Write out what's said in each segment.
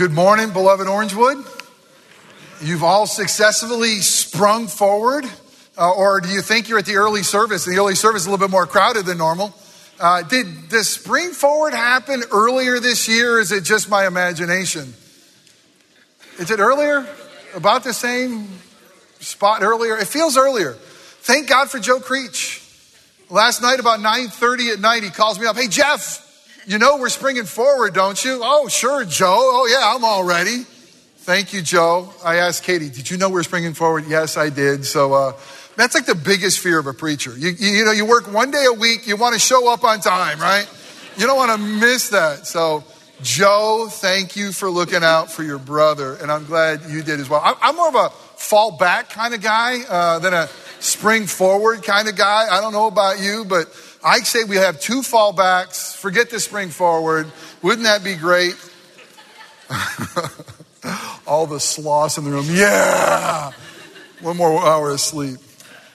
Good morning, beloved Orangewood. You've all successfully sprung forward, uh, or do you think you're at the early service? The early service is a little bit more crowded than normal. Uh, did the spring forward happen earlier this year? Or is it just my imagination? Is it earlier? About the same spot earlier? It feels earlier. Thank God for Joe Creech. Last night, about 9:30 at night, he calls me up. Hey, Jeff, you know we're springing forward, don't you? Oh, sure, Joe. Oh, yeah, I'm all ready. Thank you, Joe. I asked Katie, did you know we're springing forward? Yes, I did. So uh, that's like the biggest fear of a preacher. You, you, you know, you work one day a week, you want to show up on time, right? You don't want to miss that. So, Joe, thank you for looking out for your brother, and I'm glad you did as well. I, I'm more of a fall back kind of guy uh, than a spring forward kind of guy. I don't know about you, but I say we have two fallbacks. Forget the spring forward. Wouldn't that be great? All the sloths in the room. Yeah. One more hour of sleep.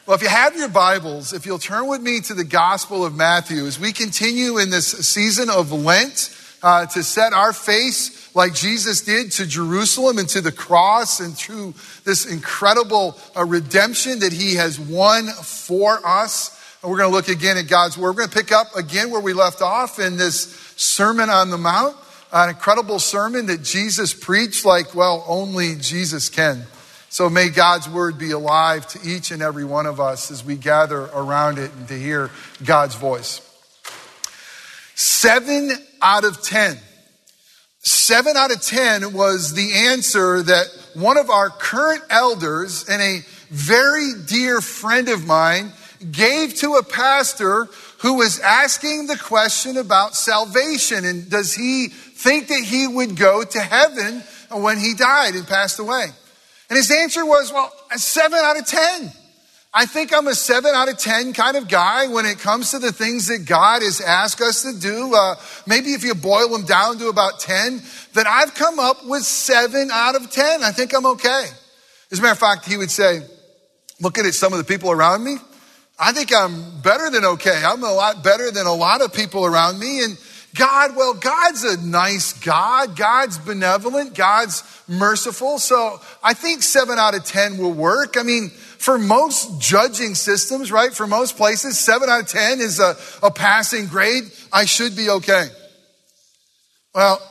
Well, if you have your Bibles, if you'll turn with me to the Gospel of Matthew as we continue in this season of Lent uh, to set our face like Jesus did to Jerusalem and to the cross and through this incredible uh, redemption that he has won for us. We're going to look again at God's word. We're going to pick up again where we left off in this Sermon on the Mount, an incredible sermon that Jesus preached like, well, only Jesus can. So may God's word be alive to each and every one of us as we gather around it and to hear God's voice. Seven out of ten Seven out of 10 was the answer that one of our current elders and a very dear friend of mine gave to a pastor who was asking the question about salvation and does he think that he would go to heaven when he died and passed away? And his answer was, well, seven out of 10. I think I'm a seven out of 10 kind of guy when it comes to the things that God has asked us to do. Uh, maybe if you boil them down to about 10, then I've come up with seven out of 10. I think I'm okay. As a matter of fact, he would say, looking at some of the people around me, I think I'm better than okay. I'm a lot better than a lot of people around me. And God, well, God's a nice God. God's benevolent. God's merciful. So I think seven out of 10 will work. I mean, for most judging systems, right? For most places, seven out of 10 is a, a passing grade. I should be okay. Well,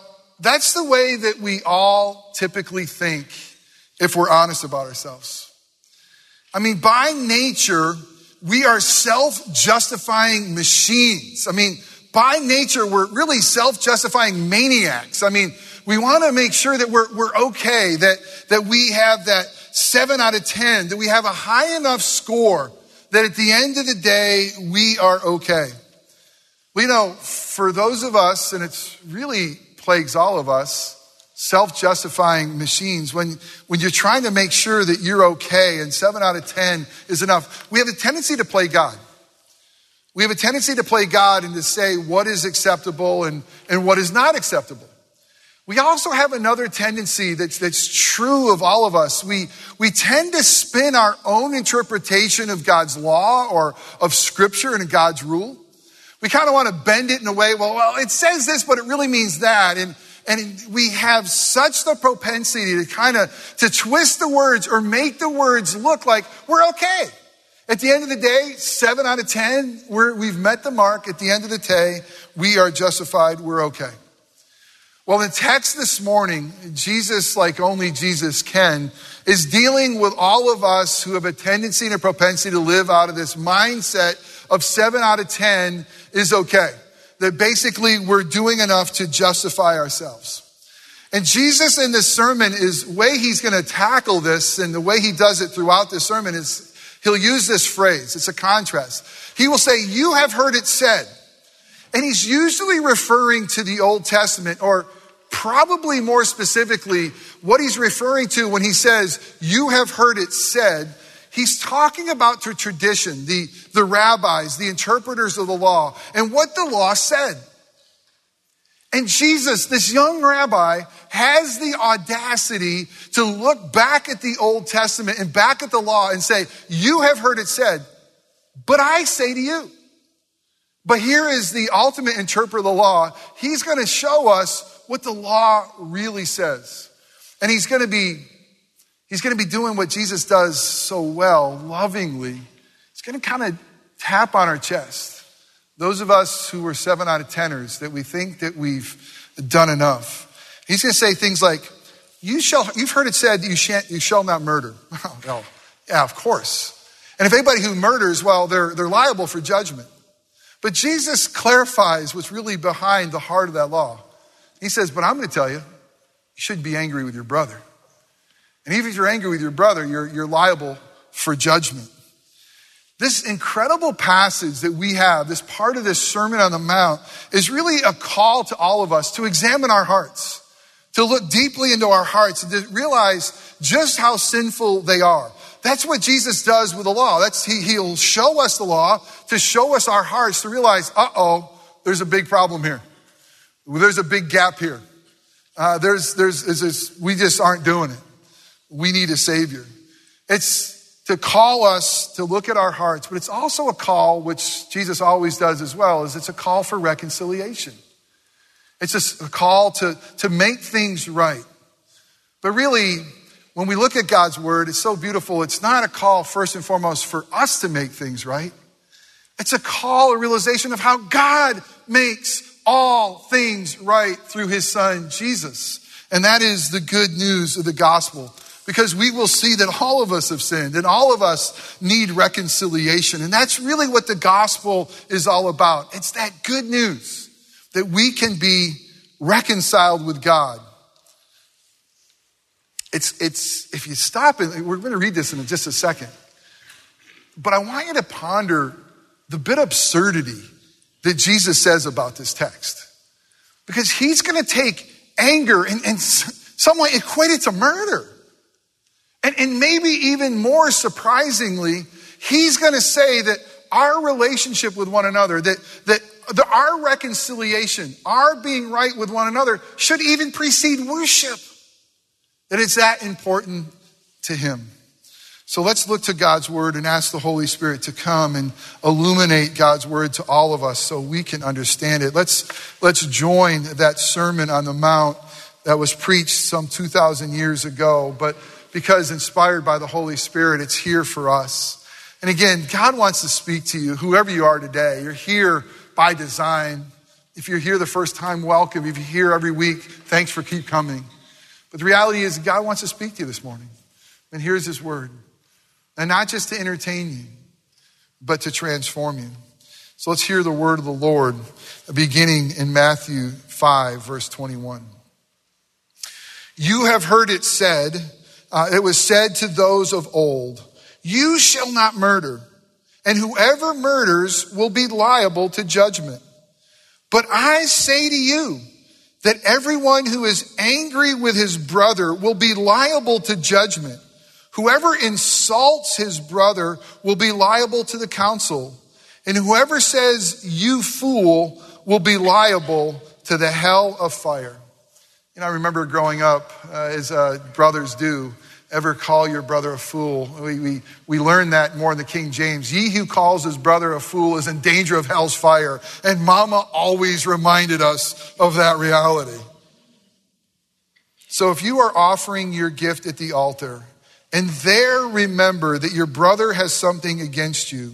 that's the way that we all typically think if we're honest about ourselves. I mean, by nature, we are self justifying machines. I mean, by nature, we're really self justifying maniacs. I mean, we want to make sure that we're, we're okay, that, that we have that seven out of 10, that we have a high enough score that at the end of the day, we are okay. We know for those of us, and it really plagues all of us, self justifying machines, when, when you're trying to make sure that you're okay and seven out of 10 is enough, we have a tendency to play God. We have a tendency to play God and to say what is acceptable and, and what is not acceptable. We also have another tendency that's, that's true of all of us. We, we tend to spin our own interpretation of God's law or of scripture and God's rule. We kind of want to bend it in a way, well, well, it says this, but it really means that. And, and we have such the propensity to kind of, to twist the words or make the words look like we're okay. At the end of the day, seven out of 10, we have met the mark. At the end of the day, we are justified. We're okay. Well, the text this morning, Jesus, like only Jesus can, is dealing with all of us who have a tendency and a propensity to live out of this mindset of seven out of 10 is okay. That basically we're doing enough to justify ourselves. And Jesus in this sermon is way he's going to tackle this and the way he does it throughout the sermon is he'll use this phrase. It's a contrast. He will say, you have heard it said. And he's usually referring to the Old Testament, or probably more specifically, what he's referring to when he says, You have heard it said. He's talking about the tradition, the, the rabbis, the interpreters of the law, and what the law said. And Jesus, this young rabbi, has the audacity to look back at the Old Testament and back at the law and say, You have heard it said, but I say to you. But here is the ultimate interpreter of the law. He's going to show us what the law really says. And he's going to be he's going to be doing what Jesus does so well, lovingly. He's going to kind of tap on our chest. Those of us who were 7 out of 10ers that we think that we've done enough. He's going to say things like, you shall, you've heard it said, you, shan't, you shall not murder. well, yeah, of course. And if anybody who murders, well, they're, they're liable for judgment. But Jesus clarifies what's really behind the heart of that law. He says, But I'm going to tell you, you shouldn't be angry with your brother. And even if you're angry with your brother, you're, you're liable for judgment. This incredible passage that we have, this part of this Sermon on the Mount, is really a call to all of us to examine our hearts, to look deeply into our hearts, and to realize just how sinful they are. That's what Jesus does with the law. That's, he, he'll show us the law to show us our hearts to realize, uh oh, there's a big problem here. There's a big gap here. Uh, there's, there's, there's, we just aren't doing it. We need a savior. It's to call us to look at our hearts, but it's also a call, which Jesus always does as well, is it's a call for reconciliation. It's a, call to, to make things right. But really, when we look at God's word, it's so beautiful. It's not a call, first and foremost, for us to make things right. It's a call, a realization of how God makes all things right through his son, Jesus. And that is the good news of the gospel. Because we will see that all of us have sinned and all of us need reconciliation. And that's really what the gospel is all about. It's that good news that we can be reconciled with God. It's, it's, if you stop and we're going to read this in just a second, but I want you to ponder the bit absurdity that Jesus says about this text. Because he's going to take anger and, and way, equate it to murder. And, and maybe even more surprisingly, he's going to say that our relationship with one another, that, that the, our reconciliation, our being right with one another, should even precede worship that it's that important to him. So let's look to God's word and ask the Holy Spirit to come and illuminate God's word to all of us so we can understand it. Let's, let's join that sermon on the Mount that was preached some 2,000 years ago, but because inspired by the Holy Spirit, it's here for us. And again, God wants to speak to you, whoever you are today. You're here by design. If you're here the first time, welcome. If you're here every week, thanks for keep coming. But the reality is, God wants to speak to you this morning. And here's His word. And not just to entertain you, but to transform you. So let's hear the word of the Lord beginning in Matthew 5, verse 21. You have heard it said, uh, it was said to those of old, You shall not murder, and whoever murders will be liable to judgment. But I say to you, that everyone who is angry with his brother will be liable to judgment. Whoever insults his brother will be liable to the council. And whoever says, you fool, will be liable to the hell of fire. You know, I remember growing up, uh, as uh, brothers do, ever call your brother a fool. We, we, we learn that more in the King James. Ye who calls his brother a fool is in danger of hell's fire. And mama always reminded us of that reality. So if you are offering your gift at the altar and there remember that your brother has something against you,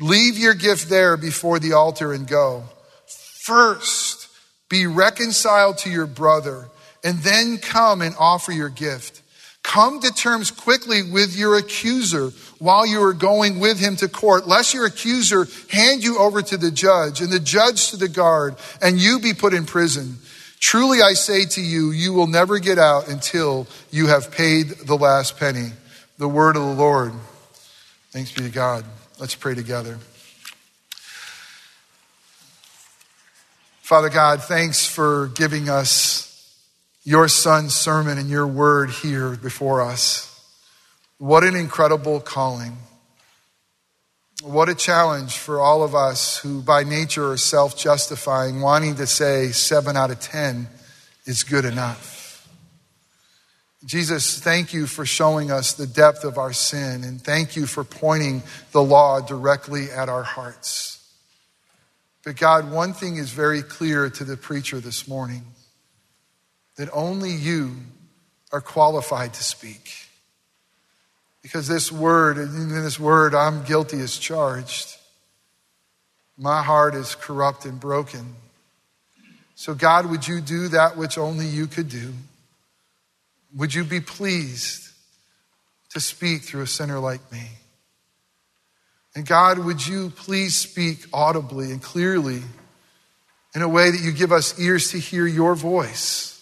leave your gift there before the altar and go. First, be reconciled to your brother and then come and offer your gift. Come to terms quickly with your accuser while you are going with him to court, lest your accuser hand you over to the judge and the judge to the guard and you be put in prison. Truly I say to you, you will never get out until you have paid the last penny. The word of the Lord. Thanks be to God. Let's pray together. Father God, thanks for giving us your son's sermon and your word here before us. What an incredible calling. What a challenge for all of us who, by nature, are self justifying, wanting to say seven out of 10 is good enough. Jesus, thank you for showing us the depth of our sin, and thank you for pointing the law directly at our hearts. But God, one thing is very clear to the preacher this morning that only you are qualified to speak. Because this word, in this word, I'm guilty as charged. My heart is corrupt and broken. So, God, would you do that which only you could do? Would you be pleased to speak through a sinner like me? And God, would you please speak audibly and clearly in a way that you give us ears to hear your voice?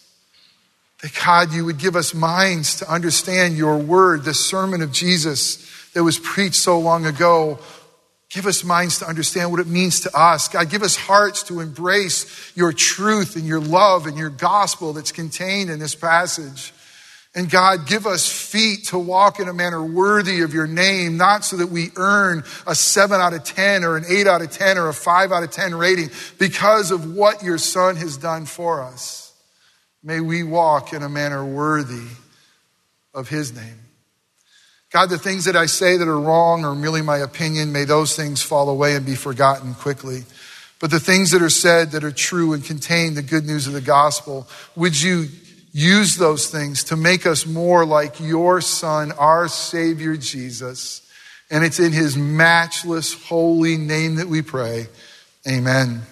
That God, you would give us minds to understand your word, the sermon of Jesus that was preached so long ago Give us minds to understand what it means to us. God, give us hearts to embrace your truth and your love and your gospel that's contained in this passage. And God, give us feet to walk in a manner worthy of your name, not so that we earn a seven out of 10 or an eight out of 10 or a five out of 10 rating because of what your son has done for us. May we walk in a manner worthy of his name. God, the things that I say that are wrong or merely my opinion, may those things fall away and be forgotten quickly. But the things that are said that are true and contain the good news of the gospel, would you use those things to make us more like your son, our savior Jesus? And it's in his matchless holy name that we pray. Amen.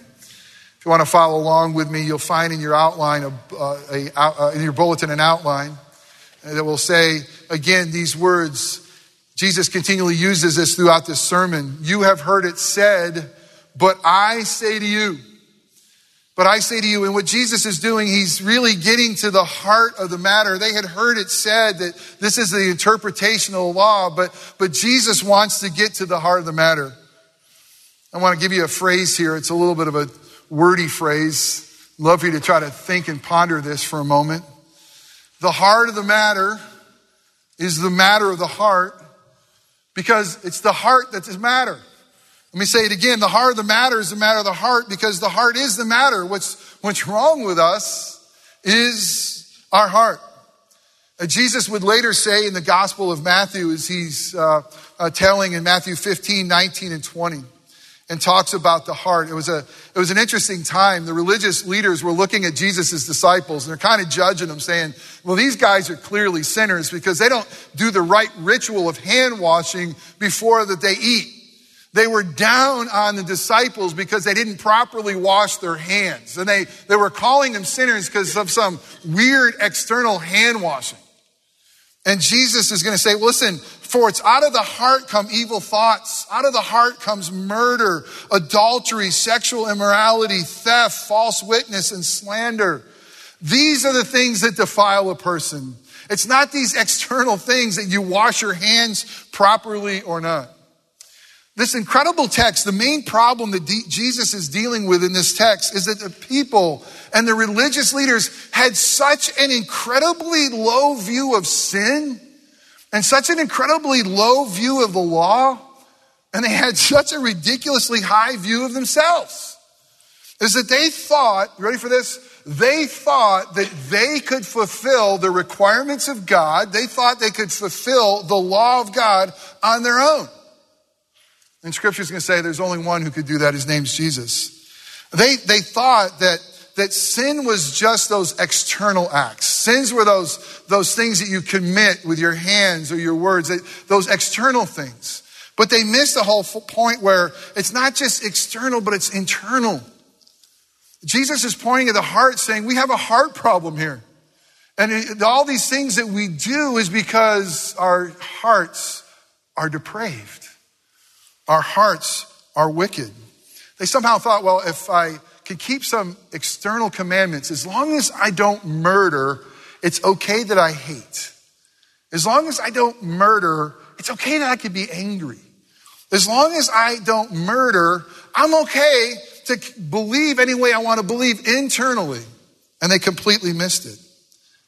If you want to follow along with me, you'll find in your outline, a, uh, a, a, uh, in your bulletin, an outline that will say again these words. Jesus continually uses this throughout this sermon. You have heard it said, but I say to you. But I say to you, and what Jesus is doing, he's really getting to the heart of the matter. They had heard it said that this is the interpretation of the law, but, but Jesus wants to get to the heart of the matter. I want to give you a phrase here. It's a little bit of a wordy phrase. Love you to try to think and ponder this for a moment. The heart of the matter is the matter of the heart because it's the heart that's the matter. Let me say it again. The heart of the matter is the matter of the heart because the heart is the matter. What's, what's wrong with us is our heart. Uh, Jesus would later say in the Gospel of Matthew, as he's uh, uh, telling in Matthew 15, 19, and 20 and talks about the heart. It was a, it was an interesting time. The religious leaders were looking at Jesus' disciples and they're kind of judging them saying, well, these guys are clearly sinners because they don't do the right ritual of hand washing before that they eat. They were down on the disciples because they didn't properly wash their hands. And they, they were calling them sinners because of some weird external hand washing. And Jesus is going to say, listen, for it's out of the heart come evil thoughts. Out of the heart comes murder, adultery, sexual immorality, theft, false witness, and slander. These are the things that defile a person. It's not these external things that you wash your hands properly or not. This incredible text, the main problem that Jesus is dealing with in this text is that the people and the religious leaders had such an incredibly low view of sin and such an incredibly low view of the law, and they had such a ridiculously high view of themselves, is that they thought, ready for this? They thought that they could fulfill the requirements of God. They thought they could fulfill the law of God on their own. And scripture is going to say there's only one who could do that. His name's Jesus. They, they thought that that sin was just those external acts. Sins were those, those things that you commit with your hands or your words, those external things. But they missed the whole point where it's not just external, but it's internal. Jesus is pointing at the heart saying, we have a heart problem here. And all these things that we do is because our hearts are depraved. Our hearts are wicked. They somehow thought, well, if I can keep some external commandments. As long as I don't murder, it's okay that I hate. As long as I don't murder, it's okay that I could be angry. As long as I don't murder, I'm okay to believe any way I want to believe internally. And they completely missed it.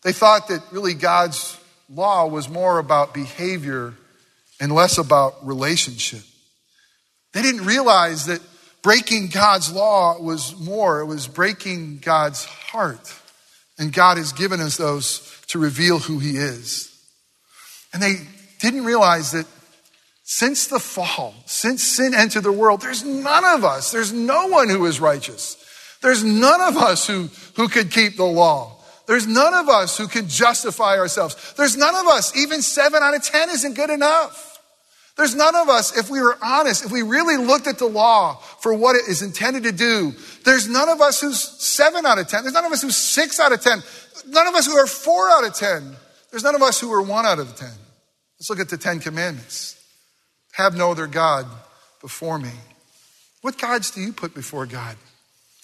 They thought that really God's law was more about behavior and less about relationship. They didn't realize that breaking God's law was more, it was breaking God's heart. And God has given us those to reveal who He is. And they didn't realize that since the fall, since sin entered the world, there's none of us, there's no one who is righteous. There's none of us who, who could keep the law. There's none of us who can justify ourselves. There's none of us, even seven out of 10 isn't good enough. There's none of us, if we were honest, if we really looked at the law for what it is intended to do, there's none of us who's seven out of 10. There's none of us who's six out of 10. None of us who are four out of 10. There's none of us who are one out of 10. Let's look at the Ten Commandments. Have no other God before me. What gods do you put before God?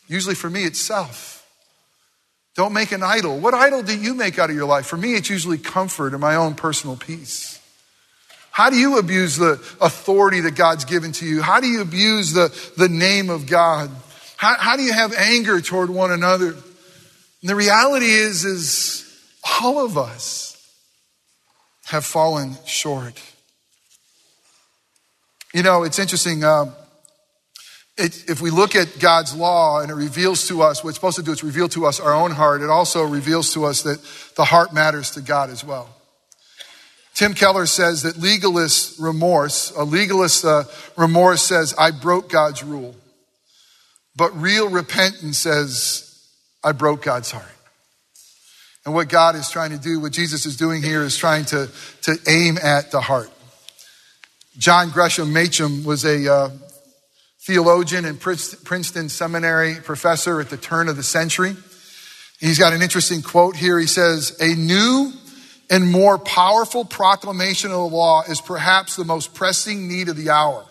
Usually for me, it's self. Don't make an idol. What idol do you make out of your life? For me, it's usually comfort and my own personal peace. How do you abuse the authority that God's given to you? How do you abuse the, the name of God? How, how do you have anger toward one another? And the reality is, is all of us have fallen short. You know, it's interesting. Um, it, if we look at God's law and it reveals to us, what it's supposed to do it's reveal to us our own heart. It also reveals to us that the heart matters to God as well. Tim Keller says that legalist remorse, a legalist uh, remorse says, I broke God's rule. But real repentance says, I broke God's heart. And what God is trying to do, what Jesus is doing here, is trying to, to aim at the heart. John Gresham Machen was a uh, theologian and Princeton Seminary professor at the turn of the century. He's got an interesting quote here. He says, A new and more powerful proclamation of the law is perhaps the most pressing need of the hour.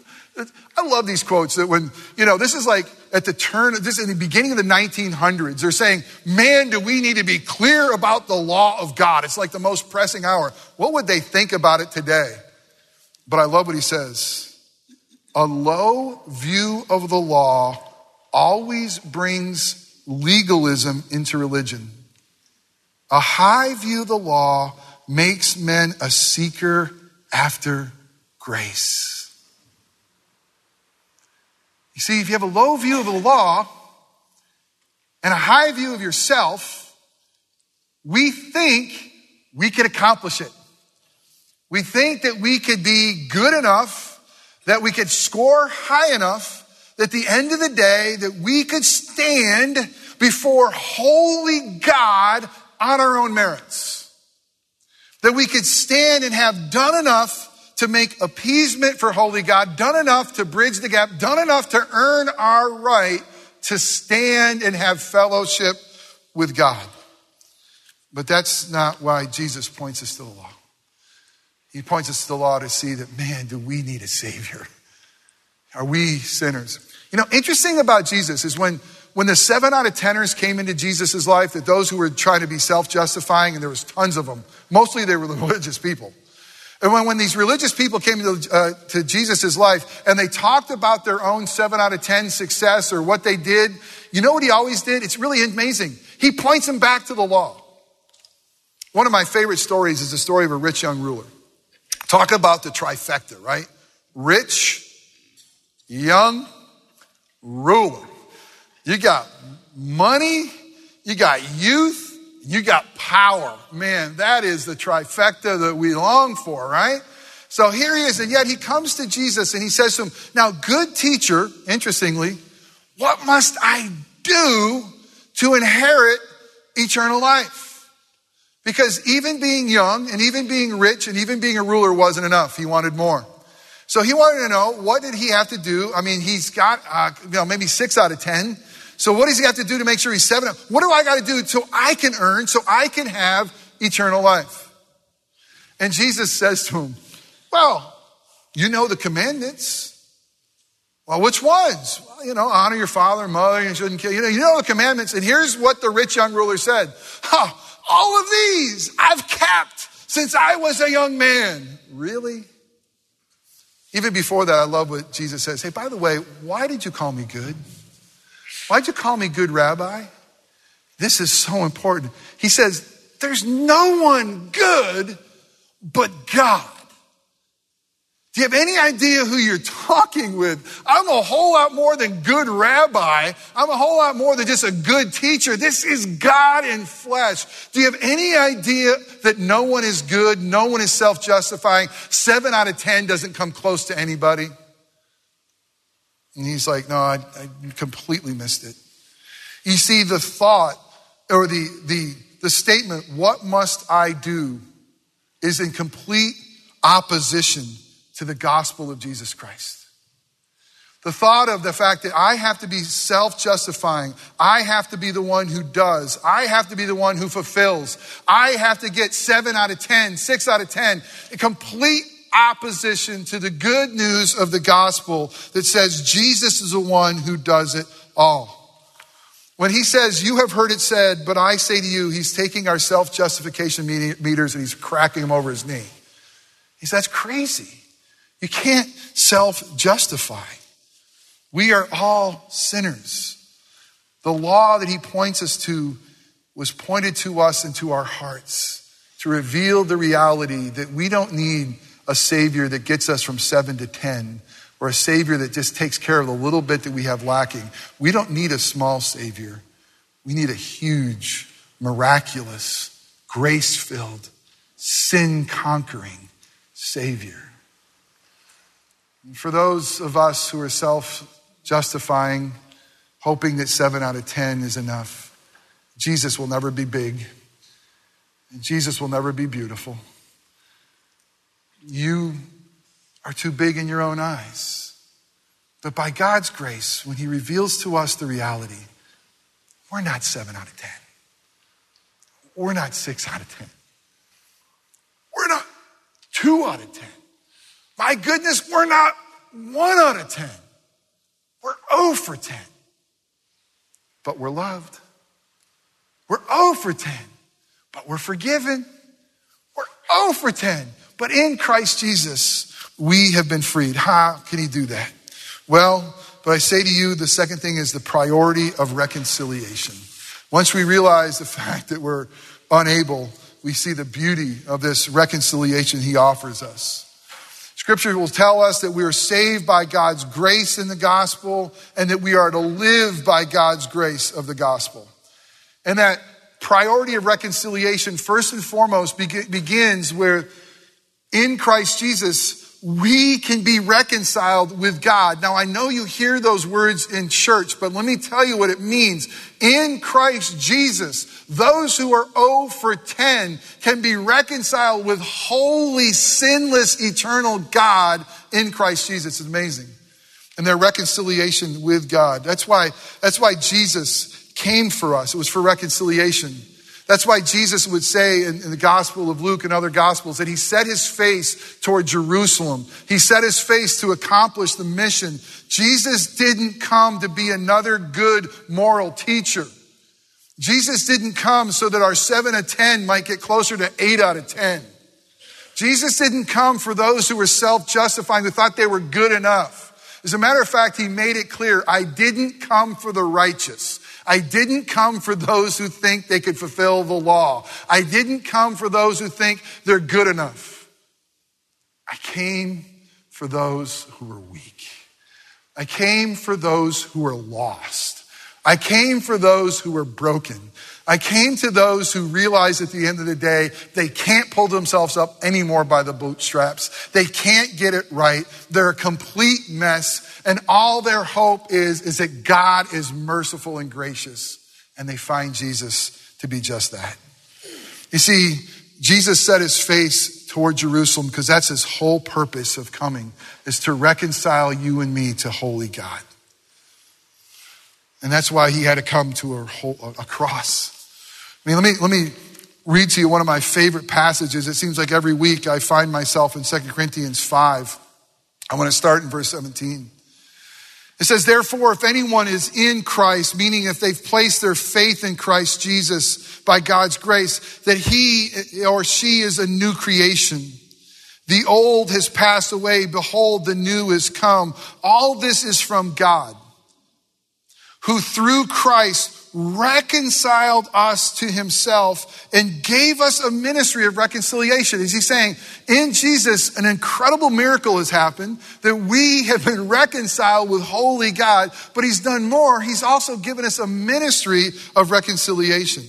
I love these quotes that when, you know, this is like at the turn, of this is in the beginning of the 1900s. They're saying, man, do we need to be clear about the law of God? It's like the most pressing hour. What would they think about it today? But I love what he says. A low view of the law always brings legalism into religion. A high view of the law makes men a seeker after grace. You see, if you have a low view of the law and a high view of yourself, we think we could accomplish it. We think that we could be good enough, that we could score high enough, that at the end of the day, that we could stand before holy God on our own merits. That we could stand and have done enough to make appeasement for holy God, done enough to bridge the gap, done enough to earn our right to stand and have fellowship with God. But that's not why Jesus points us to the law. He points us to the law to see that, man, do we need a Savior? Are we sinners? You know, interesting about Jesus is when when the seven out of teners came into Jesus' life, that those who were trying to be self-justifying, and there was tons of them, mostly they were the religious people. And when, when these religious people came to, uh, to Jesus' life and they talked about their own seven out of 10 success or what they did, you know what he always did? It's really amazing. He points them back to the law. One of my favorite stories is the story of a rich young ruler. Talk about the trifecta, right? Rich, young, ruler. You got money, you got youth, you got power. Man, that is the trifecta that we long for, right? So here he is, and yet he comes to Jesus and he says to him, Now, good teacher, interestingly, what must I do to inherit eternal life? Because even being young and even being rich and even being a ruler wasn't enough. He wanted more. So he wanted to know what did he have to do? I mean, he's got, uh, you know, maybe six out of 10. So what does he have to do to make sure he's seven? What do I got to do so I can earn, so I can have eternal life? And Jesus says to him, well, you know the commandments. Well, which ones? Well, you know, honor your father and mother, you shouldn't kill. You know, you know the commandments. And here's what the rich young ruler said. Huh, all of these I've kept since I was a young man. Really? Even before that, I love what Jesus says. Hey, by the way, why did you call me good? Why'd you call me good rabbi? This is so important. He says, There's no one good but God. Do you have any idea who you're talking with? I'm a whole lot more than good rabbi. I'm a whole lot more than just a good teacher. This is God in flesh. Do you have any idea that no one is good? No one is self justifying? Seven out of 10 doesn't come close to anybody. And he's like, No, I, I completely missed it. You see, the thought or the, the, the statement, what must I do, is in complete opposition to the gospel of Jesus Christ. The thought of the fact that I have to be self justifying, I have to be the one who does, I have to be the one who fulfills, I have to get seven out of ten, six out of 10, a complete opposition to the good news of the gospel that says Jesus is the one who does it all. When he says, You have heard it said, but I say to you, he's taking our self justification meters and he's cracking them over his knee. He says, That's crazy. You can't self justify. We are all sinners. The law that he points us to was pointed to us and to our hearts to reveal the reality that we don't need a Savior that gets us from seven to 10 or a Savior that just takes care of the little bit that we have lacking. We don't need a small Savior. We need a huge, miraculous, grace filled, sin conquering Savior. And for those of us who are self justifying, hoping that seven out of 10 is enough. Jesus will never be big, and Jesus will never be beautiful. You are too big in your own eyes. But by God's grace, when He reveals to us the reality, we're not seven out of 10. We're not six out of 10. We're not two out of 10. My goodness, we're not one out of 10. We're 0 for 10, but we're loved. We're 0 for 10, but we're forgiven. We're 0 for 10, but in Christ Jesus, we have been freed. How can he do that? Well, but I say to you, the second thing is the priority of reconciliation. Once we realize the fact that we're unable, we see the beauty of this reconciliation he offers us. Scripture will tell us that we are saved by God's grace in the gospel and that we are to live by God's grace of the gospel. And that priority of reconciliation, first and foremost, begins where in Christ Jesus, we can be reconciled with God. Now, I know you hear those words in church, but let me tell you what it means. In Christ Jesus, those who are 0 for 10 can be reconciled with holy, sinless, eternal God in Christ Jesus. It's amazing. And their reconciliation with God. That's why, that's why Jesus came for us. It was for reconciliation. That's why Jesus would say in, in, the Gospel of Luke and other Gospels that he set his face toward Jerusalem. He set his face to accomplish the mission. Jesus didn't come to be another good moral teacher. Jesus didn't come so that our seven out of 10 might get closer to eight out of 10. Jesus didn't come for those who were self justifying, who thought they were good enough. As a matter of fact, he made it clear I didn't come for the righteous. I didn't come for those who think they could fulfill the law. I didn't come for those who think they're good enough. I came for those who are weak. I came for those who are lost. I came for those who are broken. I came to those who realize at the end of the day, they can't pull themselves up anymore by the bootstraps. They can't get it right. They're a complete mess. And all their hope is, is that God is merciful and gracious. And they find Jesus to be just that. You see, Jesus set his face toward Jerusalem because that's his whole purpose of coming is to reconcile you and me to holy God. And that's why he had to come to a, whole, a cross. I mean, let me, let me read to you one of my favorite passages. It seems like every week I find myself in 2 Corinthians 5. I want to start in verse 17. It says, therefore, if anyone is in Christ, meaning if they've placed their faith in Christ Jesus by God's grace, that he or she is a new creation. The old has passed away. Behold, the new has come. All this is from God, who through Christ reconciled us to himself and gave us a ministry of reconciliation. Is he saying, in Jesus, an incredible miracle has happened that we have been reconciled with holy God, but he's done more. He's also given us a ministry of reconciliation.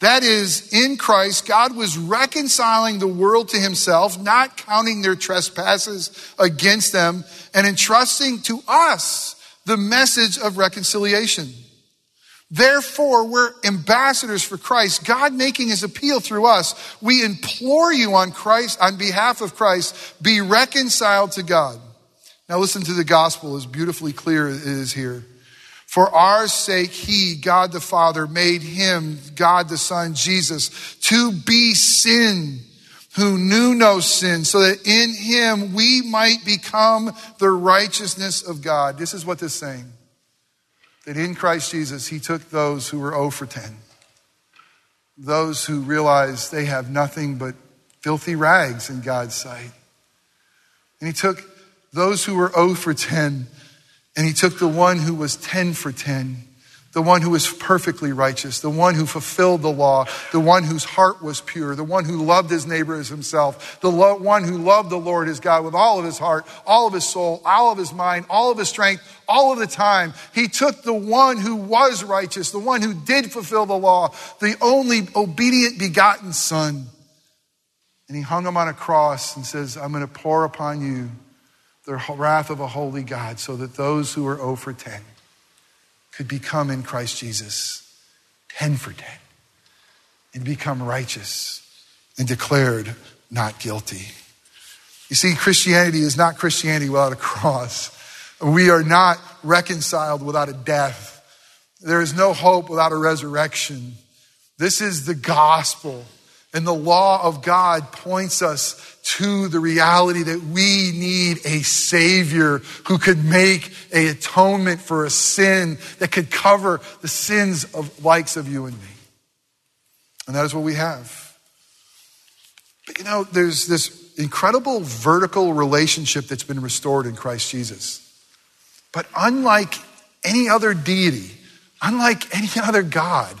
That is, in Christ, God was reconciling the world to himself, not counting their trespasses against them, and entrusting to us the message of reconciliation. Therefore, we're ambassadors for Christ, God making his appeal through us. We implore you on Christ, on behalf of Christ, be reconciled to God. Now listen to the gospel as beautifully clear it is here. For our sake, he, God the Father, made him, God the Son, Jesus, to be sin who knew no sin, so that in him we might become the righteousness of God. This is what this is saying that in Christ Jesus, He took those who were 0 for 10, those who realized they have nothing but filthy rags in God's sight. And He took those who were 0 for 10, and He took the one who was 10 for 10 the one who was perfectly righteous, the one who fulfilled the law, the one whose heart was pure, the one who loved his neighbor as himself, the lo- one who loved the Lord his God with all of his heart, all of his soul, all of his mind, all of his strength, all of the time. He took the one who was righteous, the one who did fulfill the law, the only obedient begotten son. And he hung him on a cross and says, I'm going to pour upon you the wrath of a holy God so that those who are 0 for 10 could become in Christ Jesus 10 for 10 and become righteous and declared not guilty. You see, Christianity is not Christianity without a cross. We are not reconciled without a death. There is no hope without a resurrection. This is the gospel. And the law of God points us to the reality that we need a Savior who could make a atonement for a sin that could cover the sins of likes of you and me. And that is what we have. But you know, there's this incredible vertical relationship that's been restored in Christ Jesus. But unlike any other deity, unlike any other God,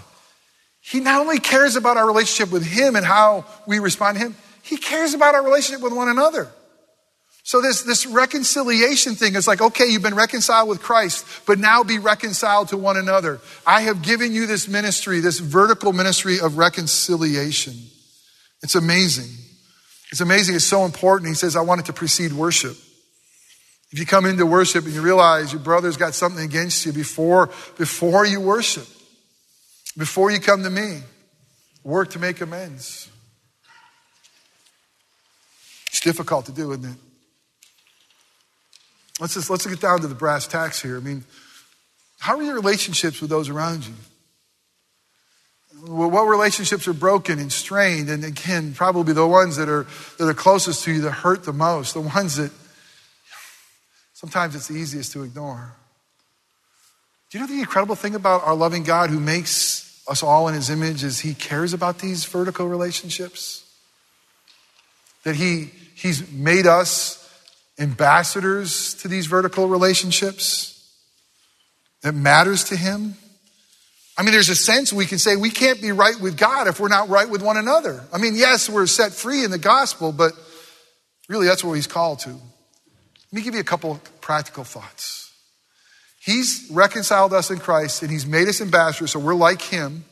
he not only cares about our relationship with Him and how we respond to Him, He cares about our relationship with one another. So this, this reconciliation thing is like, okay, you've been reconciled with Christ, but now be reconciled to one another. I have given you this ministry, this vertical ministry of reconciliation. It's amazing. It's amazing. It's so important. He says, I want it to precede worship. If you come into worship and you realize your brother's got something against you before, before you worship, before you come to me, work to make amends. Difficult to do, isn't it? Let's just let's get down to the brass tacks here. I mean, how are your relationships with those around you? What relationships are broken and strained? And again, probably the ones that are that are closest to you that hurt the most, the ones that sometimes it's the easiest to ignore. Do you know the incredible thing about our loving God who makes us all in his image is he cares about these vertical relationships. That he, he's made us ambassadors to these vertical relationships. That matters to him. I mean, there's a sense we can say we can't be right with God if we're not right with one another. I mean, yes, we're set free in the gospel, but really that's what he's called to. Let me give you a couple practical thoughts. He's reconciled us in Christ and he's made us ambassadors, so we're like him.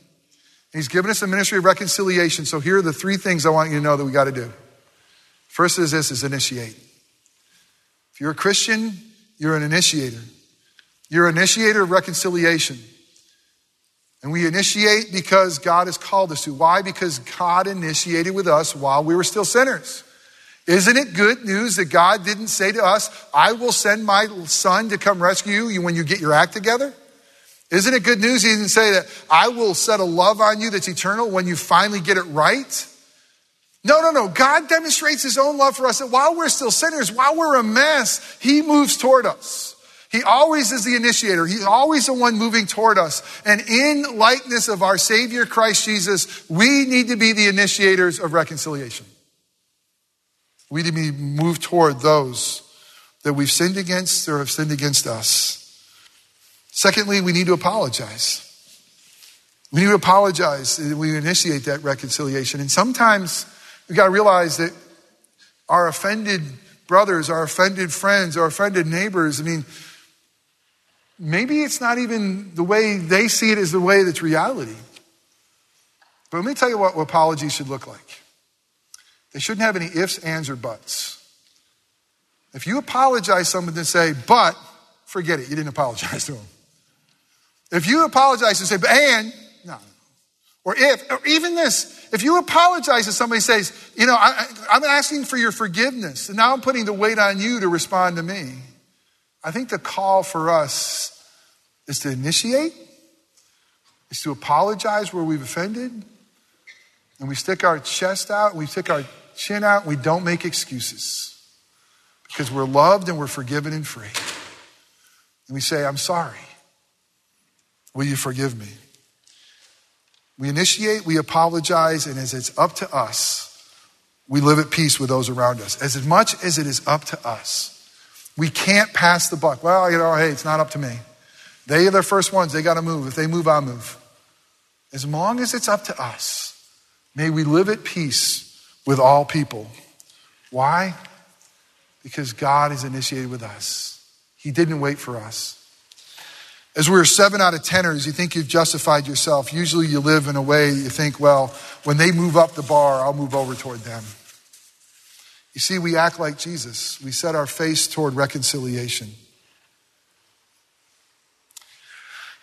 He's given us a ministry of reconciliation. So here are the three things I want you to know that we got to do. First is this is initiate. If you're a Christian, you're an initiator. You're an initiator of reconciliation. And we initiate because God has called us to. Why? Because God initiated with us while we were still sinners. Isn't it good news that God didn't say to us, I will send my son to come rescue you when you get your act together? Isn't it good news? He didn't say that I will set a love on you that's eternal when you finally get it right. No, no, no. God demonstrates his own love for us that while we're still sinners, while we're a mess, he moves toward us. He always is the initiator. He's always the one moving toward us. And in likeness of our Savior Christ Jesus, we need to be the initiators of reconciliation. We need to be moved toward those that we've sinned against or have sinned against us. Secondly, we need to apologize. We need to apologize. We initiate that reconciliation. And sometimes we got to realize that our offended brothers, our offended friends, our offended neighbors, I mean, maybe it's not even the way they see it as the way that's reality. But let me tell you what apologies should look like. They shouldn't have any ifs, ands, or buts. If you apologize to someone, then say, but forget it, you didn't apologize to them. If you apologize and say, but, and, no. Or if, or even this, if you apologize and somebody says, you know, I, I'm asking for your forgiveness, and now I'm putting the weight on you to respond to me. I think the call for us is to initiate, is to apologize where we've offended, and we stick our chest out, we stick our chin out, we don't make excuses because we're loved and we're forgiven and free. And we say, I'm sorry. Will you forgive me? We initiate, we apologize, and as it's up to us, we live at peace with those around us. As much as it is up to us, we can't pass the buck. Well, you know, hey, it's not up to me. They are the first ones. They got to move. If they move, I'll move. As long as it's up to us, may we live at peace with all people. Why? Because God is initiated with us. He didn't wait for us. As we're seven out of teners, you think you've justified yourself. Usually you live in a way you think, well, when they move up the bar, I'll move over toward them. You see, we act like Jesus. We set our face toward reconciliation.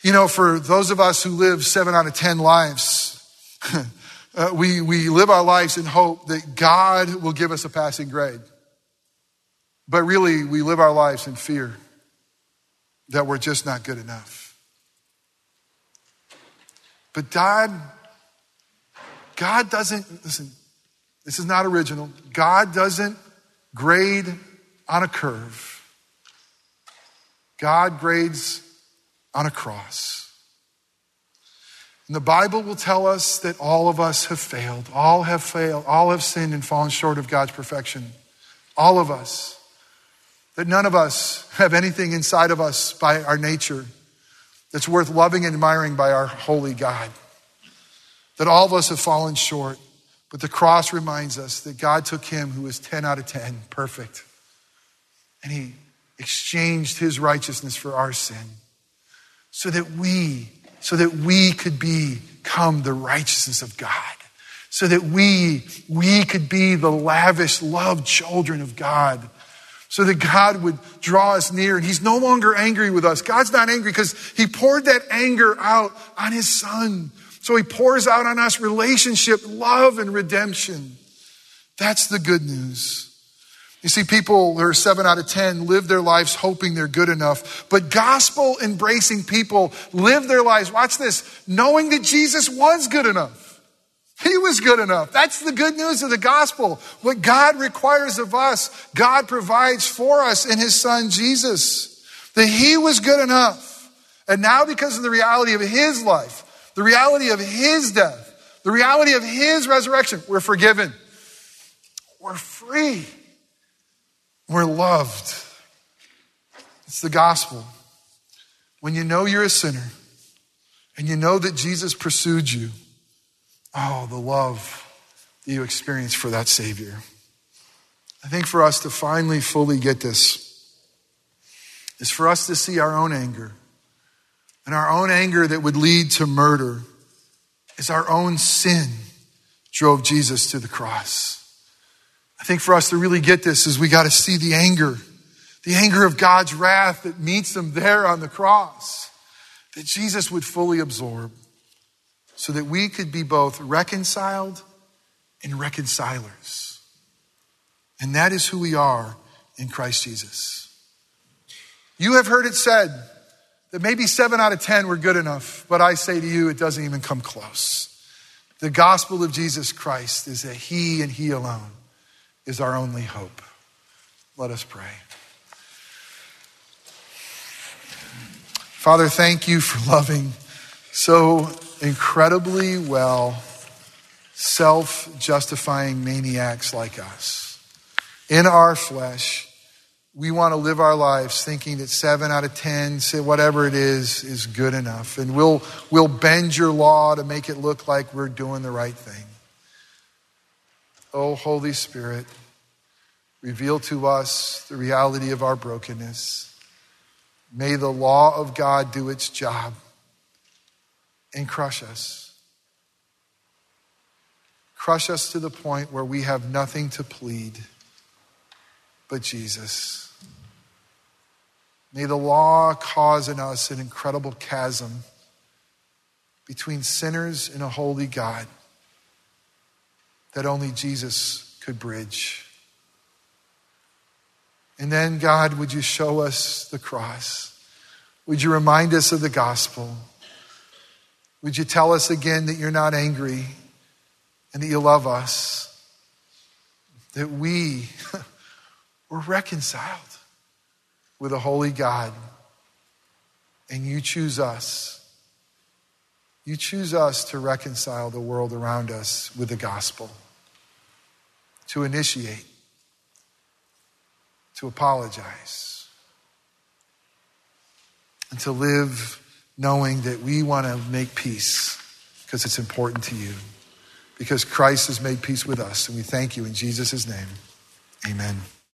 You know, for those of us who live seven out of ten lives, uh, we, we live our lives in hope that God will give us a passing grade. But really, we live our lives in fear that we're just not good enough. But God, God doesn't, listen, this is not original. God doesn't grade on a curve. God grades on a cross. And the Bible will tell us that all of us have failed. All have failed. All have sinned and fallen short of God's perfection. All of us. That none of us have anything inside of us by our nature that's worth loving and admiring by our holy God. That all of us have fallen short. But the cross reminds us that God took him who was 10 out of 10, perfect, and he exchanged his righteousness for our sin so that we, so that we could become the righteousness of God. So that we, we could be the lavish, loved children of God so that God would draw us near. And He's no longer angry with us. God's not angry because He poured that anger out on His Son. So He pours out on us relationship, love, and redemption. That's the good news. You see, people who are seven out of 10 live their lives hoping they're good enough, but gospel embracing people live their lives, watch this, knowing that Jesus was good enough. He was good enough. That's the good news of the gospel. What God requires of us, God provides for us in his son Jesus. That he was good enough. And now, because of the reality of his life, the reality of his death, the reality of his resurrection, we're forgiven. We're free. We're loved. It's the gospel. When you know you're a sinner and you know that Jesus pursued you, Oh, the love that you experience for that Savior. I think for us to finally fully get this is for us to see our own anger and our own anger that would lead to murder is our own sin drove Jesus to the cross. I think for us to really get this is we got to see the anger, the anger of God's wrath that meets them there on the cross, that Jesus would fully absorb so that we could be both reconciled and reconcilers. And that is who we are in Christ Jesus. You have heard it said that maybe seven out of 10 were good enough, but I say to you, it doesn't even come close. The gospel of Jesus Christ is that He and He alone is our only hope. Let us pray. Father, thank you for loving so incredibly well self justifying maniacs like us. In our flesh, we want to live our lives thinking that seven out of ten, whatever it is, is good enough. And we'll, we'll bend your law to make it look like we're doing the right thing. Oh, Holy Spirit, reveal to us the reality of our brokenness. May the law of God do its job and crush us. Crush us to the point where we have nothing to plead but Jesus. May the law cause in us an incredible chasm between sinners and a holy God that only Jesus could bridge. And then, God, would you show us the cross? Would you remind us of the gospel? Would you tell us again that you're not angry and that you love us? That we were reconciled with a holy God and you choose us. You choose us to reconcile the world around us with the gospel, to initiate, to apologize, and to live knowing that we want to make peace because it's important to you, because Christ has made peace with us. And we thank you in Jesus' name. Amen.